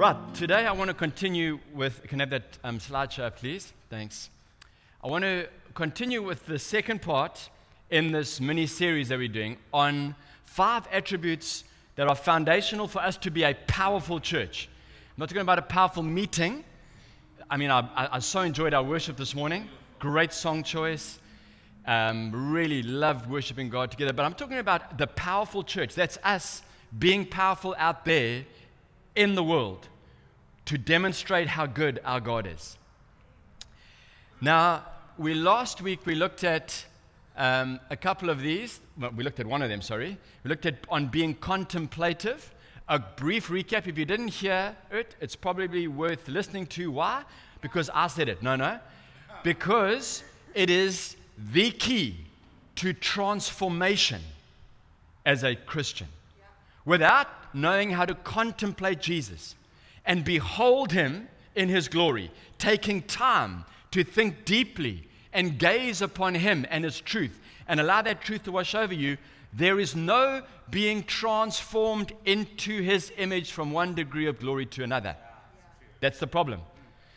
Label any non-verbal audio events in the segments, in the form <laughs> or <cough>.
Right, today I want to continue with, can I have that um, slideshow, please? Thanks. I want to continue with the second part in this mini series that we're doing on five attributes that are foundational for us to be a powerful church. I'm not talking about a powerful meeting. I mean, I, I, I so enjoyed our worship this morning. Great song choice. Um, really loved worshiping God together. But I'm talking about the powerful church. That's us being powerful out there in the world to demonstrate how good our God is. Now, we last week we looked at um, a couple of these. Well, we looked at one of them, sorry. We looked at on being contemplative. A brief recap. If you didn't hear it, it's probably worth listening to. Why? Because I said it. No, no. Because it is the key to transformation as a Christian. Without knowing how to contemplate Jesus and behold him in his glory, taking time to think deeply and gaze upon him and his truth and allow that truth to wash over you, there is no being transformed into his image from one degree of glory to another. That's the problem.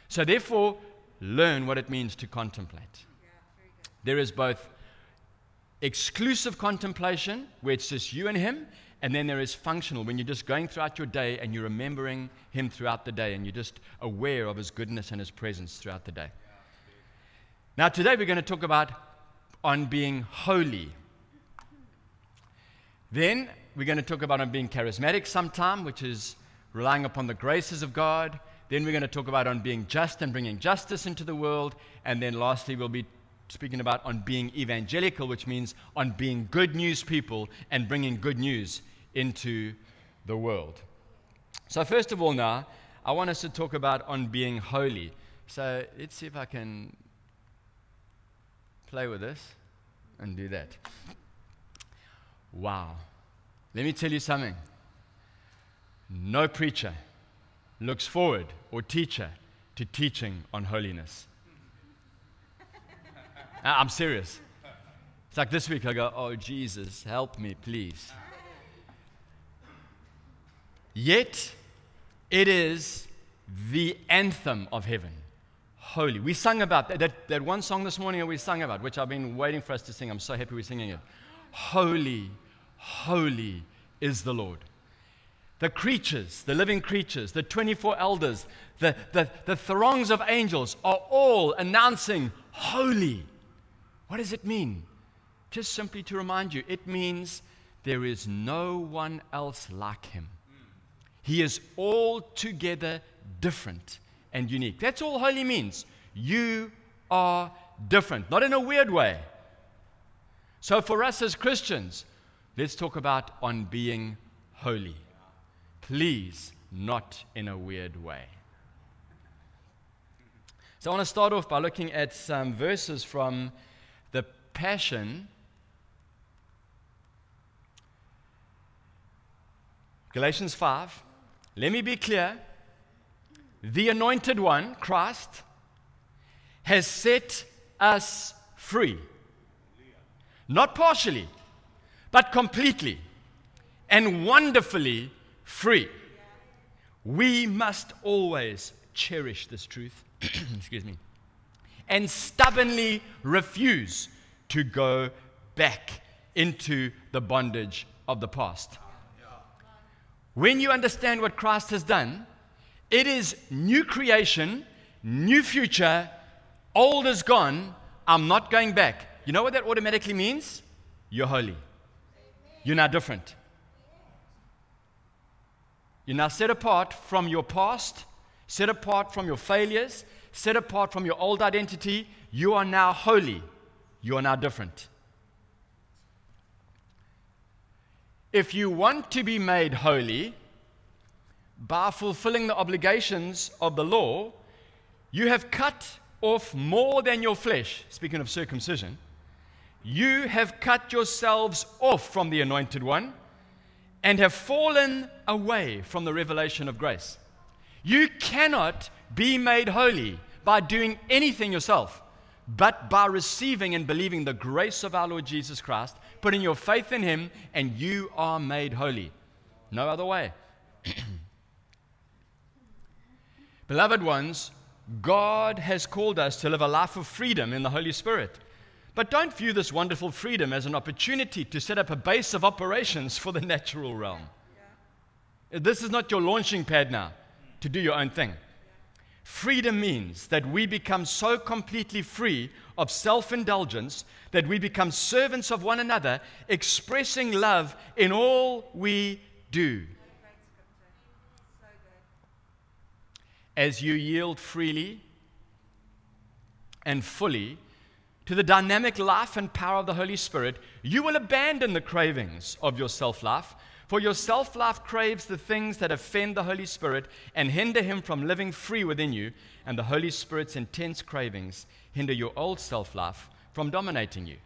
So, therefore, learn what it means to contemplate. There is both exclusive contemplation, where it's just you and him, and then there is functional, when you're just going throughout your day and you're remembering Him throughout the day and you're just aware of His goodness and His presence throughout the day. Now, today we're going to talk about on being holy. Then we're going to talk about on being charismatic sometime, which is relying upon the graces of God. Then we're going to talk about on being just and bringing justice into the world. And then lastly, we'll be speaking about on being evangelical, which means on being good news people and bringing good news into the world. So, first of all, now, I want us to talk about on being holy. So, let's see if I can play with this and do that. Wow. Let me tell you something. No preacher looks forward or teacher to teaching on holiness. <laughs> I'm serious. It's like this week I go, Oh, Jesus, help me, please. Yet, it is the anthem of heaven. Holy. We sung about that, that, that one song this morning that we sung about, which I've been waiting for us to sing. I'm so happy we're singing it. Holy, holy is the Lord. The creatures, the living creatures, the 24 elders, the, the, the throngs of angels are all announcing, Holy. What does it mean? Just simply to remind you, it means there is no one else like him. He is altogether different and unique. That's all holy means. You are different, not in a weird way. So, for us as Christians, let's talk about on being holy. Please, not in a weird way. So, I want to start off by looking at some verses from the Passion Galatians 5, let me be clear. The anointed one, Christ, has set us free. Not partially, but completely and wonderfully free. We must always cherish this truth, <clears throat> excuse me, and stubbornly refuse to go back into the bondage of the past. When you understand what Christ has done, it is new creation, new future, old is gone, I'm not going back. You know what that automatically means? You're holy. You're now different. You're now set apart from your past, set apart from your failures, set apart from your old identity. You are now holy. You are now different. If you want to be made holy by fulfilling the obligations of the law, you have cut off more than your flesh. Speaking of circumcision, you have cut yourselves off from the anointed one and have fallen away from the revelation of grace. You cannot be made holy by doing anything yourself, but by receiving and believing the grace of our Lord Jesus Christ putting your faith in Him, and you are made holy. No other way. <clears throat> Beloved ones, God has called us to live a life of freedom in the Holy Spirit. But don't view this wonderful freedom as an opportunity to set up a base of operations for the natural realm. This is not your launching pad now to do your own thing. Freedom means that we become so completely free of self indulgence that we become servants of one another, expressing love in all we do. As you yield freely and fully to the dynamic life and power of the Holy Spirit, you will abandon the cravings of your self life. For your self life craves the things that offend the Holy Spirit and hinder Him from living free within you, and the Holy Spirit's intense cravings hinder your old self life from dominating you.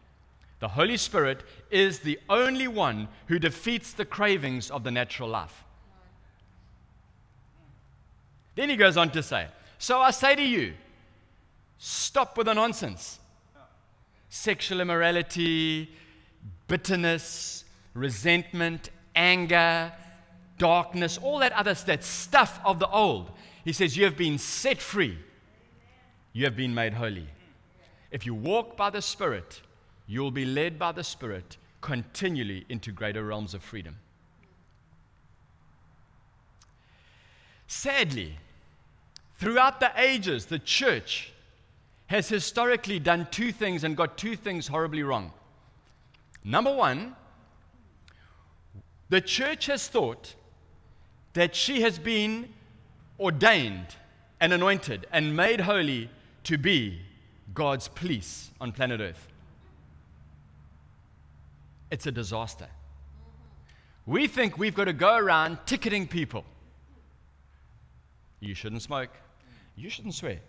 The Holy Spirit is the only one who defeats the cravings of the natural life. Then he goes on to say, So I say to you, stop with the nonsense sexual immorality, bitterness, resentment, anger, darkness, all that other that stuff of the old. He says, You have been set free. You have been made holy. If you walk by the Spirit, you will be led by the Spirit continually into greater realms of freedom. Sadly, throughout the ages, the church has historically done two things and got two things horribly wrong. Number one, the church has thought that she has been ordained and anointed and made holy to be God's police on planet Earth. It's a disaster. We think we've got to go around ticketing people. You shouldn't smoke. You shouldn't swear.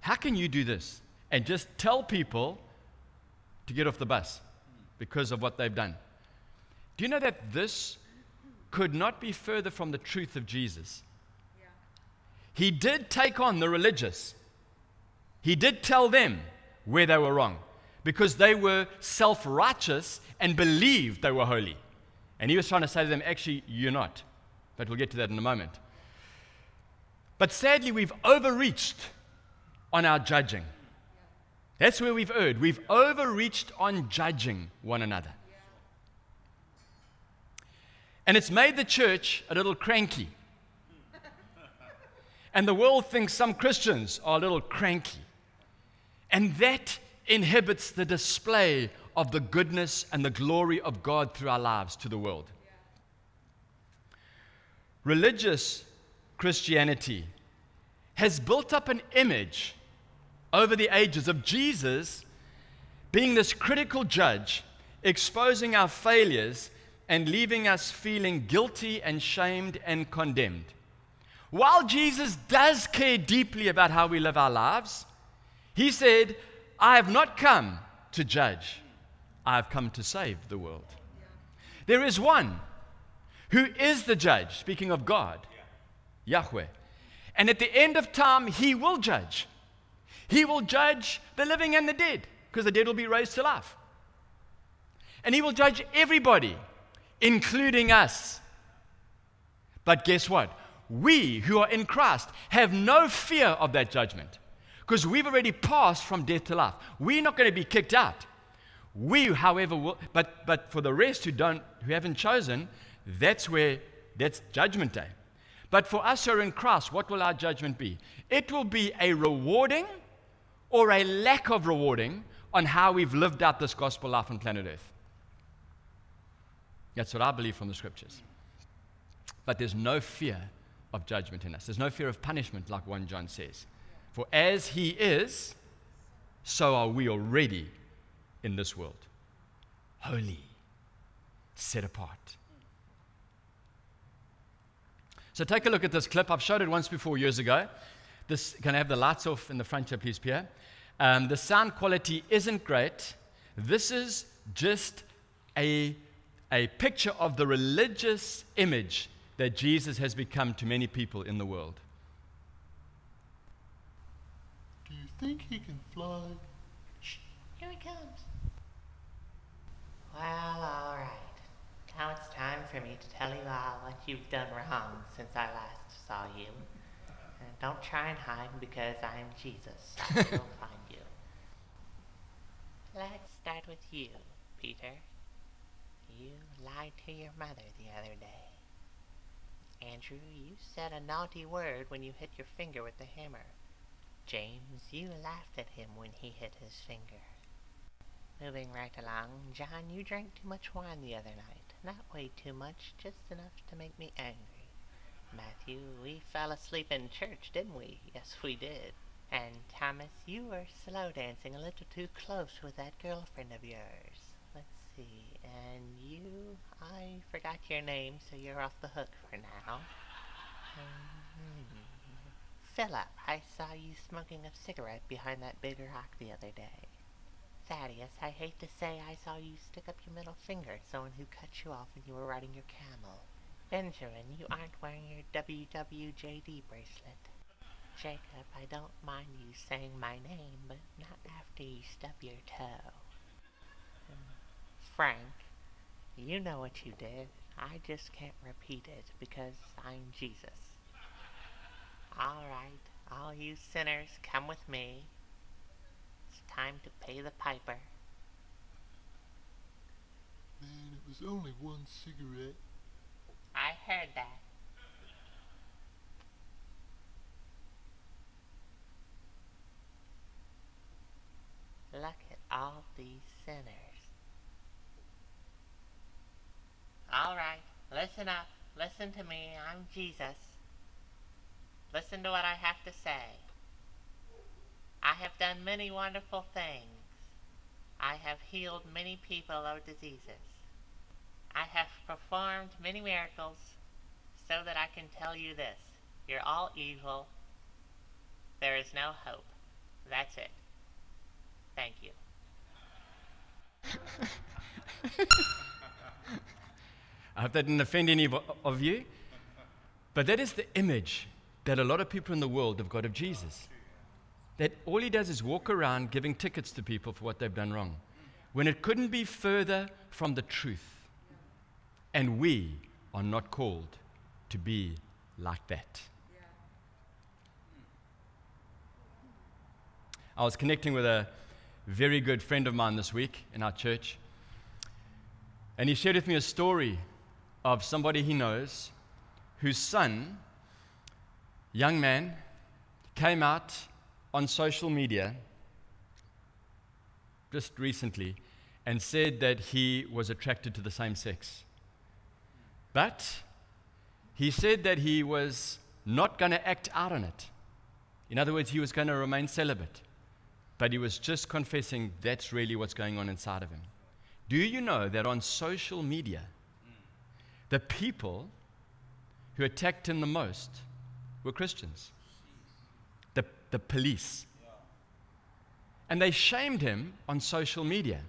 How can you do this and just tell people to get off the bus because of what they've done? Do you know that this could not be further from the truth of Jesus? Yeah. He did take on the religious, he did tell them where they were wrong because they were self righteous and believed they were holy. And he was trying to say to them, actually, you're not. But we'll get to that in a moment. But sadly, we've overreached on our judging. That's where we've erred. We've overreached on judging one another. And it's made the church a little cranky. And the world thinks some Christians are a little cranky. And that inhibits the display of the goodness and the glory of God through our lives to the world. Religious Christianity has built up an image over the ages of Jesus being this critical judge, exposing our failures and leaving us feeling guilty and shamed and condemned. While Jesus does care deeply about how we live our lives, he said, I have not come to judge, I have come to save the world. There is one who is the judge, speaking of God, Yahweh. And at the end of time, he will judge. He will judge the living and the dead, because the dead will be raised to life. And he will judge everybody, including us. But guess what? We who are in Christ have no fear of that judgment because we've already passed from death to life. We're not going to be kicked out. We, however, will, but, but for the rest who, don't, who haven't chosen, that's where, that's judgment day. But for us who are in Christ, what will our judgment be? It will be a rewarding or a lack of rewarding on how we've lived out this gospel life on planet Earth. That's what I believe from the scriptures. But there's no fear of judgment in us. There's no fear of punishment, like 1 John says. For as he is, so are we already in this world. Holy, set apart. So take a look at this clip. I've showed it once before years ago. This, can I have the lights off in the front here, please, Pierre? Um, the sound quality isn't great. This is just a, a picture of the religious image that Jesus has become to many people in the world. Do you think he can fly? Shh, here he comes. Well, all right. Now it's time for me to tell you all what you've done wrong since I last saw you. And don't try and hide because I'm Jesus. I <laughs> will find you. Let's start with you, Peter. You lied to your mother the other day. Andrew, you said a naughty word when you hit your finger with the hammer. James, you laughed at him when he hit his finger. Moving right along, John, you drank too much wine the other night. Not way too much, just enough to make me angry. Matthew, we fell asleep in church, didn't we? Yes, we did. And Thomas, you were slow dancing a little too close with that girlfriend of yours. Let's see. And I forgot your name, so you're off the hook for now. Hmm. Philip, I saw you smoking a cigarette behind that big rock the other day. Thaddeus, I hate to say I saw you stick up your middle finger at someone who cut you off when you were riding your camel. Benjamin, you aren't wearing your WWJD bracelet. Jacob, I don't mind you saying my name, but not after you stub your toe. Hmm. Frank, you know what you did. I just can't repeat it because I'm Jesus. All right, all you sinners, come with me. It's time to pay the piper. Man, it was only one cigarette. I heard that. Look at all these sinners. All right, listen up. Listen to me. I'm Jesus. Listen to what I have to say. I have done many wonderful things. I have healed many people of diseases. I have performed many miracles so that I can tell you this. You're all evil. There is no hope. That's it. Thank you. <laughs> I hope that didn't offend any of- you. But that is the image that a lot of people in the world have got of Jesus. That all he does is walk around giving tickets to people for what they've done wrong. When it couldn't be further from the truth. And we are not called to be like that. I was connecting with a very good friend of mine this week in our church. And he shared with me a story of somebody he knows whose son, young man, came out on social media just recently and said that he was attracted to the same sex. But he said that he was not going to act out on it. In other words, he was going to remain celibate. But he was just confessing that's really what's going on inside of him. Do you know that on social media, the people who attacked him the most were Christians? The, the police. And they shamed him on social media.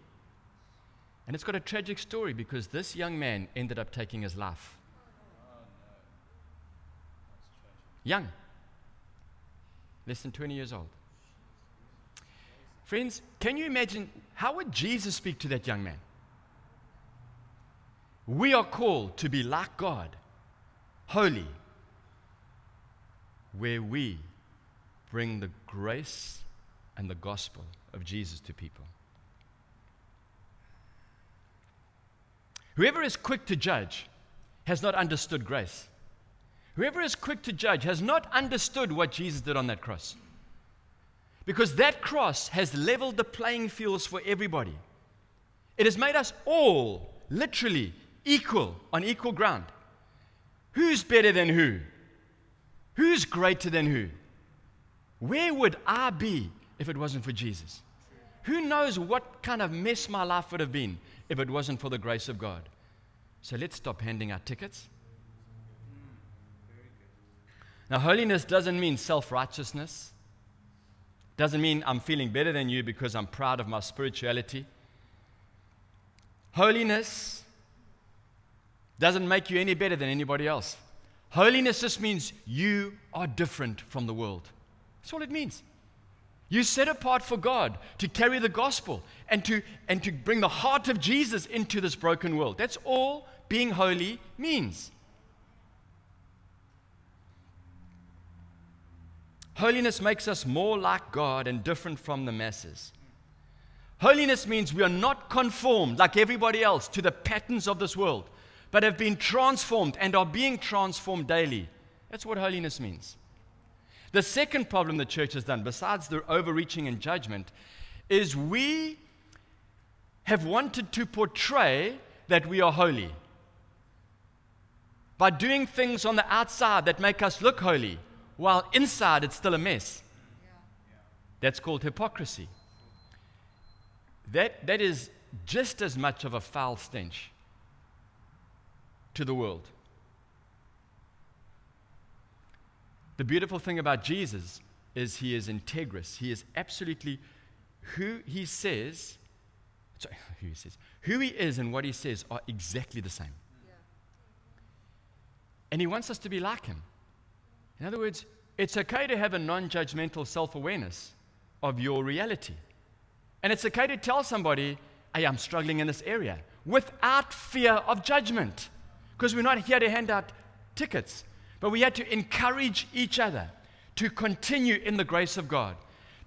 And it's got a tragic story because this young man ended up taking his life. Young, less than 20 years old. Friends, can you imagine how would Jesus speak to that young man? We are called to be like God, holy, where we bring the grace and the gospel of Jesus to people. Whoever is quick to judge has not understood grace. Whoever is quick to judge has not understood what Jesus did on that cross. Because that cross has leveled the playing fields for everybody. It has made us all literally equal on equal ground. Who's better than who? Who's greater than who? Where would I be if it wasn't for Jesus? Who knows what kind of mess my life would have been if it wasn't for the grace of God? So let's stop handing out tickets. Now, holiness doesn't mean self righteousness, doesn't mean I'm feeling better than you because I'm proud of my spirituality. Holiness doesn't make you any better than anybody else. Holiness just means you are different from the world. That's all it means. You set apart for God to carry the gospel and to, and to bring the heart of Jesus into this broken world. That's all being holy means. Holiness makes us more like God and different from the masses. Holiness means we are not conformed like everybody else to the patterns of this world, but have been transformed and are being transformed daily. That's what holiness means. The second problem the church has done, besides the overreaching and judgment, is we have wanted to portray that we are holy by doing things on the outside that make us look holy, while inside it's still a mess. That's called hypocrisy. That, that is just as much of a foul stench to the world. The beautiful thing about Jesus is he is integrous. He is absolutely who he says, sorry, <laughs> who he says, who he is and what he says are exactly the same. And he wants us to be like him. In other words, it's okay to have a non judgmental self awareness of your reality. And it's okay to tell somebody, hey, I'm struggling in this area without fear of judgment. Because we're not here to hand out tickets, but we had to encourage each other to continue in the grace of God,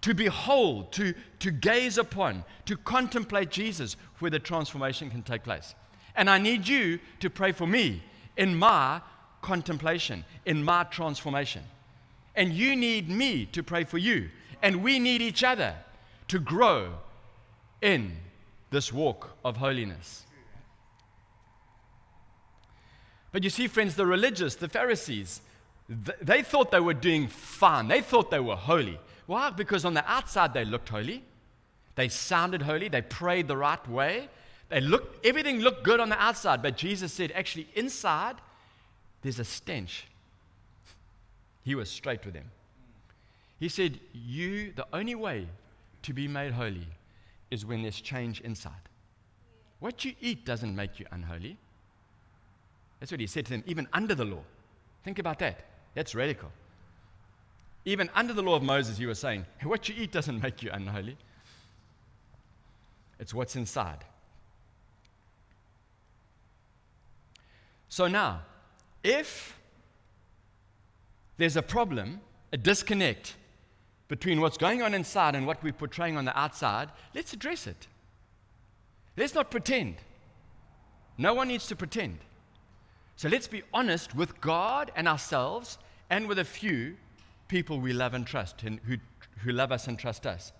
to behold, to, to gaze upon, to contemplate Jesus where the transformation can take place. And I need you to pray for me in my contemplation, in my transformation. And you need me to pray for you. And we need each other to grow in this walk of holiness. But you see, friends, the religious, the Pharisees, th- they thought they were doing fine. They thought they were holy. Why? Because on the outside they looked holy. They sounded holy. They prayed the right way. They looked, everything looked good on the outside. But Jesus said, actually, inside, there's a stench. <laughs> He was straight with them. He said, You, the only way to be made holy is when there's change inside. What you eat doesn't make you unholy. That's what he said to them, even under the law. Think about that. That's radical. Even under the law of Moses, you were saying, <laughs> What you eat doesn't make you unholy, it's what's inside. So now, if there's a problem, a disconnect between what's going on inside and what we're portraying on the outside, let's address it. Let's not pretend. No one needs to pretend. So let's be honest with God and ourselves and with a few people we love and trust and who, who love us and trust us.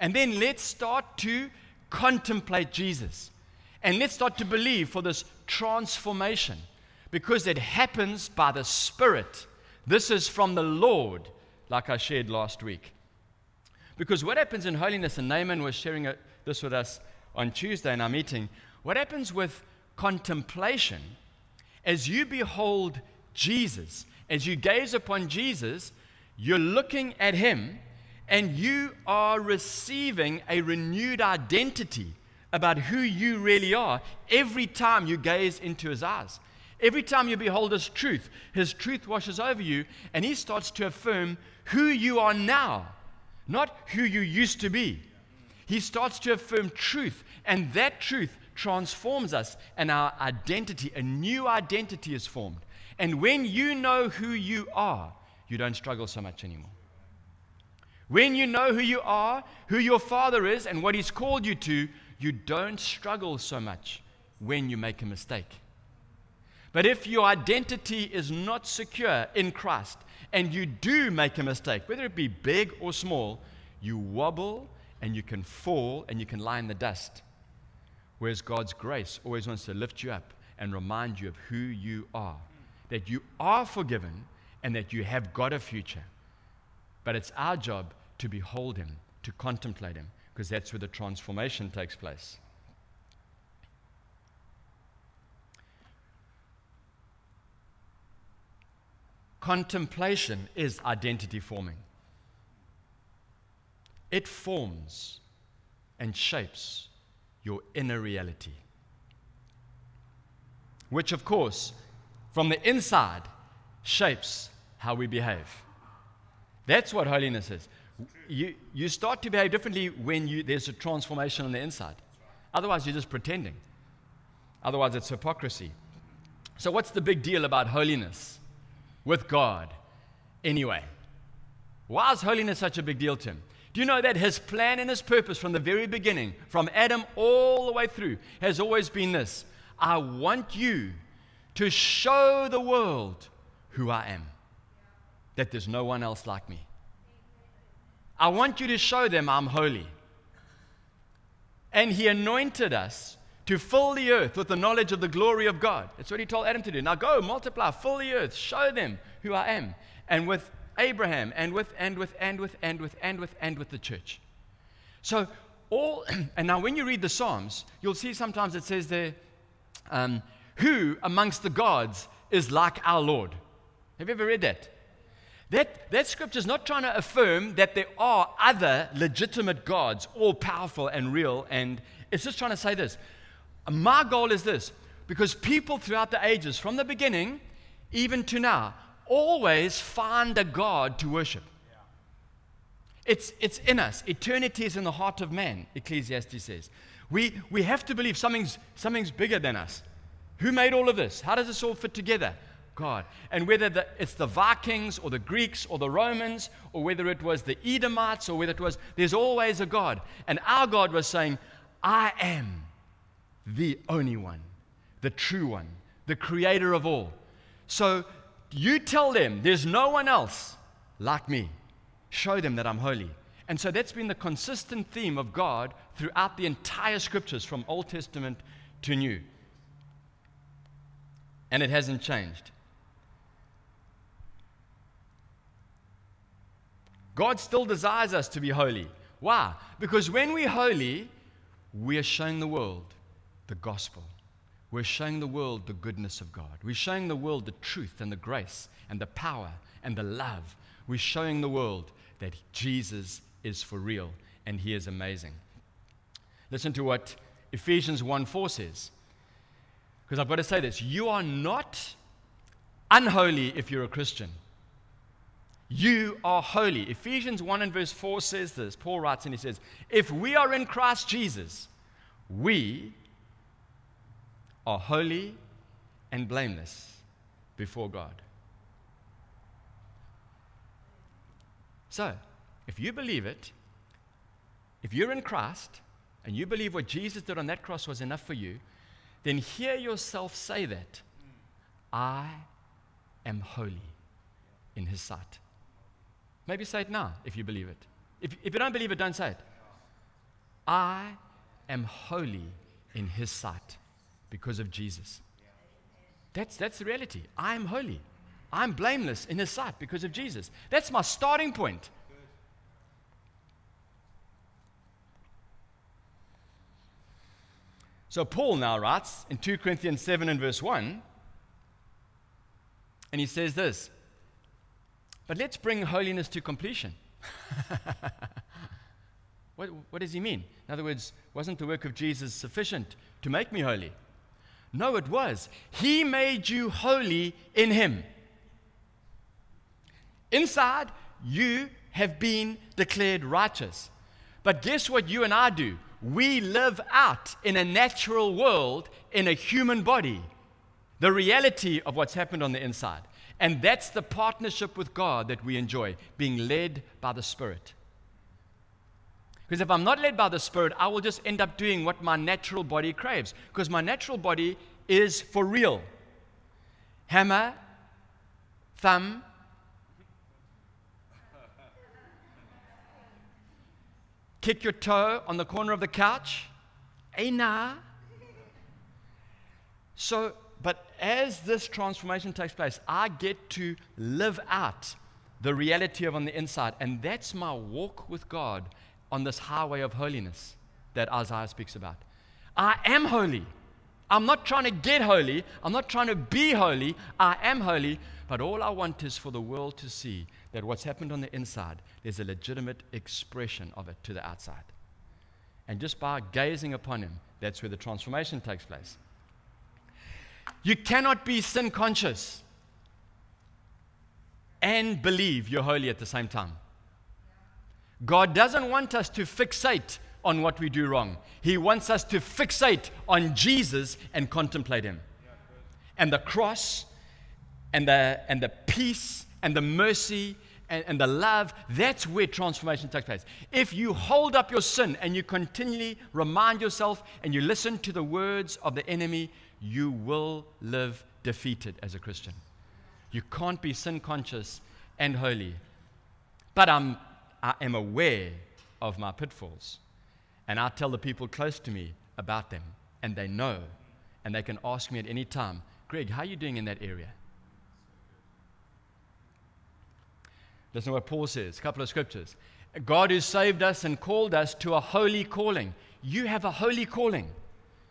And then let's start to contemplate Jesus. And let's start to believe for this transformation because it happens by the Spirit. This is from the Lord, like I shared last week. Because what happens in holiness, and Naaman was sharing this with us on Tuesday in our meeting, what happens with contemplation, as you behold Jesus, as you gaze upon Jesus, you're looking at him and you are receiving a renewed identity about who you really are every time you gaze into his eyes. Every time you behold His truth, His truth washes over you, and He starts to affirm who you are now, not who you used to be. He starts to affirm truth, and that truth transforms us, and our identity, a new identity, is formed. And when you know who you are, you don't struggle so much anymore. When you know who you are, who your Father is, and what He's called you to, you don't struggle so much when you make a mistake. But if your identity is not secure in Christ and you do make a mistake, whether it be big or small, you wobble and you can fall and you can lie in the dust. Whereas God's grace always wants to lift you up and remind you of who you are, that you are forgiven and that you have got a future. But it's our job to behold Him, to contemplate Him, because that's where the transformation takes place. Contemplation is identity forming. It forms and shapes your inner reality. Which, of course, from the inside, shapes how we behave. That's what holiness is. You, you start to behave differently when you, there's a transformation on the inside. Otherwise, you're just pretending. Otherwise, it's hypocrisy. So, what's the big deal about holiness? with God anyway. Why is holiness such a big deal to him? Do you know that his plan and his purpose from the very beginning, from Adam all the way through, has always been this I want you to show the world who I am, that there's no one else like me. I want you to show them I'm holy. And he anointed us to fill the earth with the knowledge of the glory of God. That's what he told Adam to do. Now go, multiply, fill the earth, show them who I am. And with Abraham, and with, and with, and with, and with, and with, and with the church. So, all, <clears throat> and now when you read the Psalms, you'll see sometimes it says there, um, who amongst the gods is like our Lord? Have you ever read that? That, that scripture is not trying to affirm that there are other legitimate gods, all powerful and real, and it's just trying to say this. My goal is this because people throughout the ages, from the beginning even to now, always find a God to worship. It's, it's in us. Eternity is in the heart of man, Ecclesiastes says. We, we have to believe something's, something's bigger than us. Who made all of this? How does this all fit together? God. And whether the, it's the Vikings or the Greeks or the Romans or whether it was the Edomites or whether it was, there's always a God. And our God was saying, I am the only one, the true one, the creator of all. So you tell them there's no one else like me. Show them that I'm holy. And so that's been the consistent theme of God throughout the entire scriptures from Old Testament to New. And it hasn't changed. God still desires us to be holy. Why? Because when we're holy, we are showing the world the gospel. We're showing the world the goodness of God. We're showing the world the truth and the grace and the power and the love. We're showing the world that Jesus is for real and he is amazing. Listen to what Ephesians 1 4 says. Because I've got to say this you are not unholy if you're a Christian. You are holy. Ephesians 1 and verse 4 says this. Paul writes and he says, If we are in Christ Jesus, we are holy and blameless before God. So, if you believe it, if you're in Christ and you believe what Jesus did on that cross was enough for you, then hear yourself say that I am holy in His sight. Maybe say it now if you believe it. If, if you don't believe it, don't say it. I am holy in His sight because of Jesus. That's, that's the reality. I'm holy. I'm blameless in His sight because of Jesus. That's my starting point. So, Paul now writes in 2 Corinthians 7 and verse 1, and he says this But let's bring holiness to completion. <laughs> what, what does he mean? In other words, wasn't the work of Jesus sufficient to make me holy? No, it was. He made you holy in Him. Inside, you have been declared righteous. But guess what you and I do? We live out in a natural world, in a human body, the reality of what's happened on the inside. And that's the partnership with God that we enjoy, being led by the Spirit. Because if I'm not led by the Spirit, I will just end up doing what my natural body craves. Because my natural body is for real. Hammer, thumb, kick your toe on the corner of the couch. Hey, nah. So, but as this transformation takes place, I get to live out the reality of on the inside. And that's my walk with God on this highway of holiness that Isaiah speaks about. I am holy. I'm not trying to get holy. I'm not trying to be holy. I am holy. But all I want is for the world to see that what's happened on the inside, there's a legitimate expression of it to the outside. And just by gazing upon Him, that's where the transformation takes place. You cannot be sin conscious and believe you're holy at the same time. God doesn't want us to fixate on what we do wrong. He wants us to fixate on Jesus and contemplate Him. And the cross and the, and the peace and the mercy and, and the love, that's where transformation takes place. If you hold up your sin and you continually remind yourself and you listen to the words of the enemy, you will live defeated as a Christian. You can't be sin conscious and holy. But I'm, I am aware of my pitfalls. And I tell the people close to me about them. And they know. And they can ask me at any time, Greg, how are you doing in that area? Listen to what Paul says, a couple of scriptures. God who saved us and called us to a holy calling. You have a holy calling.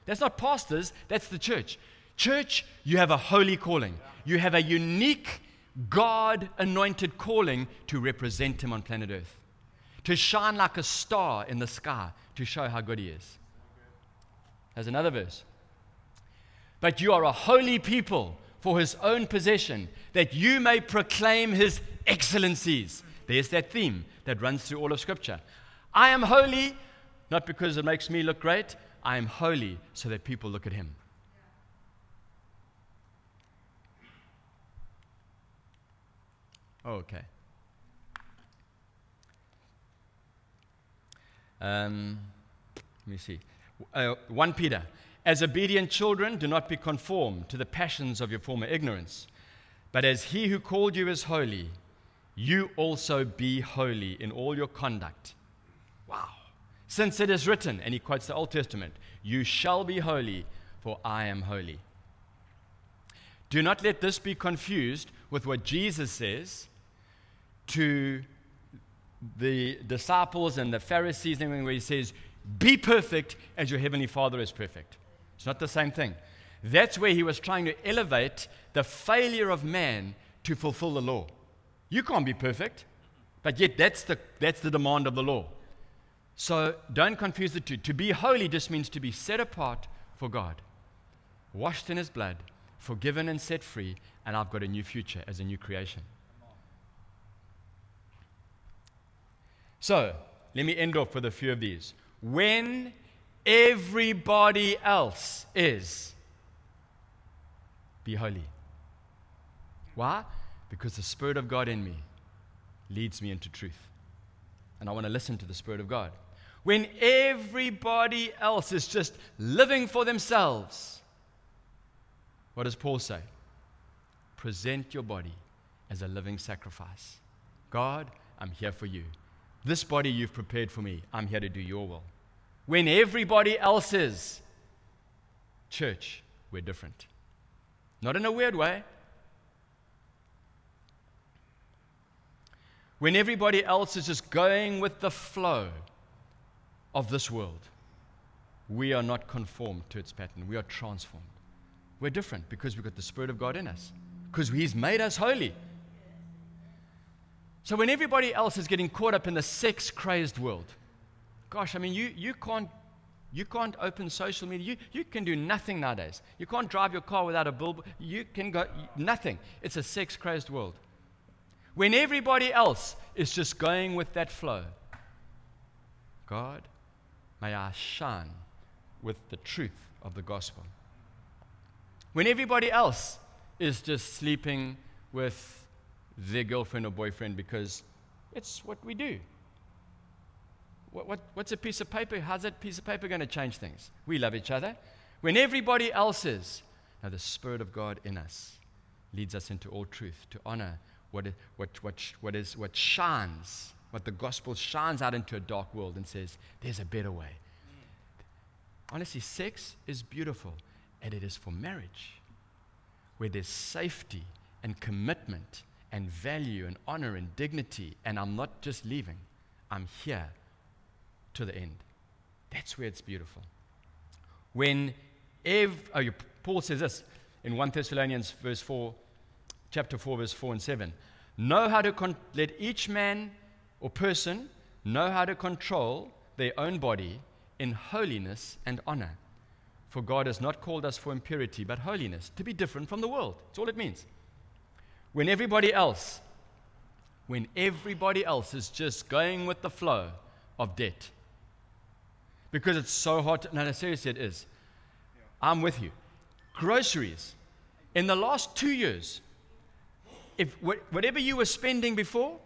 That's not pastors, that's the church. Church, you have a holy calling. You have a unique God anointed calling to represent Him on planet Earth, to shine like a star in the sky to show how good He is. There's another verse. But you are a holy people for His own possession, that you may proclaim His excellencies. There's that theme that runs through all of Scripture. I am holy, not because it makes me look great, I am holy so that people look at Him. Okay. Um, let me see. Uh, 1 Peter. As obedient children, do not be conformed to the passions of your former ignorance, but as he who called you is holy, you also be holy in all your conduct. Wow. Since it is written, and he quotes the Old Testament, you shall be holy, for I am holy. Do not let this be confused with what Jesus says to the disciples and the Pharisees, and where he says, Be perfect as your heavenly Father is perfect. It's not the same thing. That's where he was trying to elevate the failure of man to fulfill the law. You can't be perfect, but yet that's the, that's the demand of the law. So don't confuse the two. To be holy just means to be set apart for God, washed in his blood, forgiven and set free, and I've got a new future as a new creation. So, let me end off with a few of these. When everybody else is, be holy. Why? Because the Spirit of God in me leads me into truth. And I want to listen to the Spirit of God. When everybody else is just living for themselves, what does Paul say? Present your body as a living sacrifice. God, I'm here for you. This body you've prepared for me, I'm here to do your will. When everybody else is, church, we're different. Not in a weird way. When everybody else is just going with the flow of this world, we are not conformed to its pattern. We are transformed. We're different because we've got the Spirit of God in us, because He's made us holy. So when everybody else is getting caught up in the sex crazed world, gosh, I mean, you, you, can't, you can't open social media. You, you can do nothing nowadays. You can't drive your car without a billboard. You can go, nothing. It's a sex crazed world. When everybody else is just going with that flow, God, may I shine with the truth of the gospel. When everybody else is just sleeping with their girlfriend or boyfriend because it's what we do. What, what, what's a piece of paper? How's that piece of paper going to change things? We love each other. When everybody else is, now the Spirit of God in us leads us into all truth to honor what, what, what, what, is, what shines, what the gospel shines out into a dark world and says, there's a better way. Honestly, sex is beautiful, and it is for marriage, where there's safety and commitment and value and honor and dignity. And I'm not just leaving, I'm here to the end. That's where it's beautiful. When ev- oh, Paul says this in 1 Thessalonians verse 4, chapter 4, verse 4 and 7. Know how to con- let each man or person know how to control their own body in holiness and honor. For God has not called us for impurity, but holiness, to be different from the world. That's all it means. When everybody else, when everybody else is just going with the flow of debt. Because it's so hard. To, no, no, seriously, it is. I'm with you. Groceries. In the last two years, if whatever you were spending before,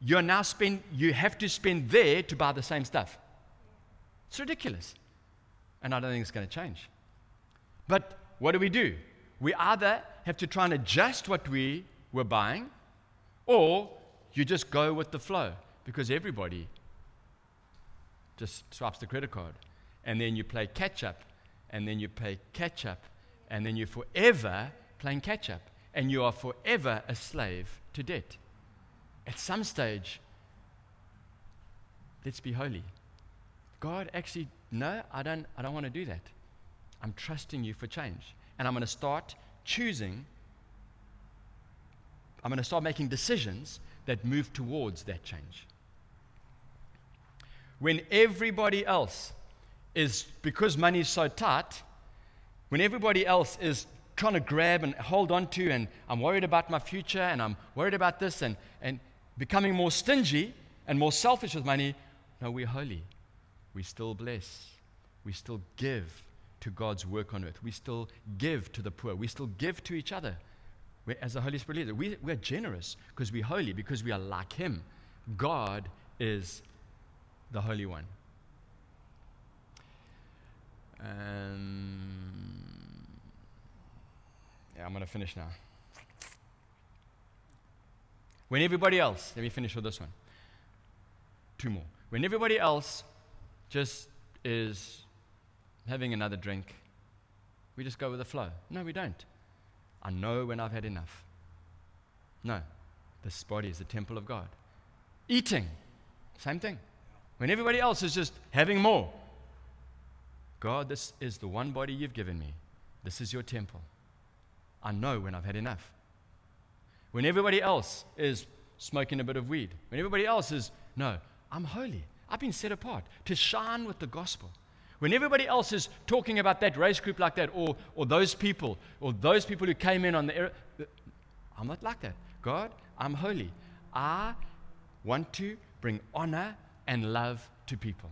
you're now spend, you have to spend there to buy the same stuff. It's ridiculous. And I don't think it's going to change. But what do we do? We either have to try and adjust what we were buying, or you just go with the flow because everybody just swipes the credit card. And then you play catch up, and then you play catch up, and then you're forever playing catch up, and you are forever a slave to debt. At some stage, let's be holy. God, actually, no, I don't, I don't want to do that. I'm trusting you for change. And I'm going to start choosing, I'm going to start making decisions that move towards that change. When everybody else is, because money is so tight, when everybody else is trying to grab and hold on to, and I'm worried about my future, and I'm worried about this, and, and becoming more stingy and more selfish with money, no, we're holy. We still bless. We still give to God's work on earth. We still give to the poor. We still give to each other. We're, as the Holy Spirit leader, we, we're generous because we're holy, because we are like Him. God is the Holy One. Um, yeah, I'm going to finish now. When everybody else, let me finish with this one. Two more. When everybody else just is having another drink, we just go with the flow. No, we don't. I know when I've had enough. No, this body is the temple of God. Eating, same thing. When everybody else is just having more, God, this is the one body you've given me. This is your temple. I know when I've had enough. When everybody else is smoking a bit of weed, when everybody else is, no, I'm holy. I've been set apart to shine with the gospel. When everybody else is talking about that race group like that, or, or those people, or those people who came in on the era, I'm not like that. God, I'm holy. I want to bring honor and love to people.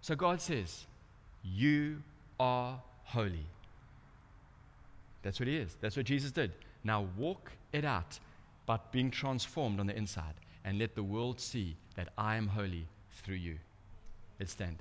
So God says, You are holy. That's what He is. That's what Jesus did. Now walk it out by being transformed on the inside and let the world see that I am holy through you. Let's stand.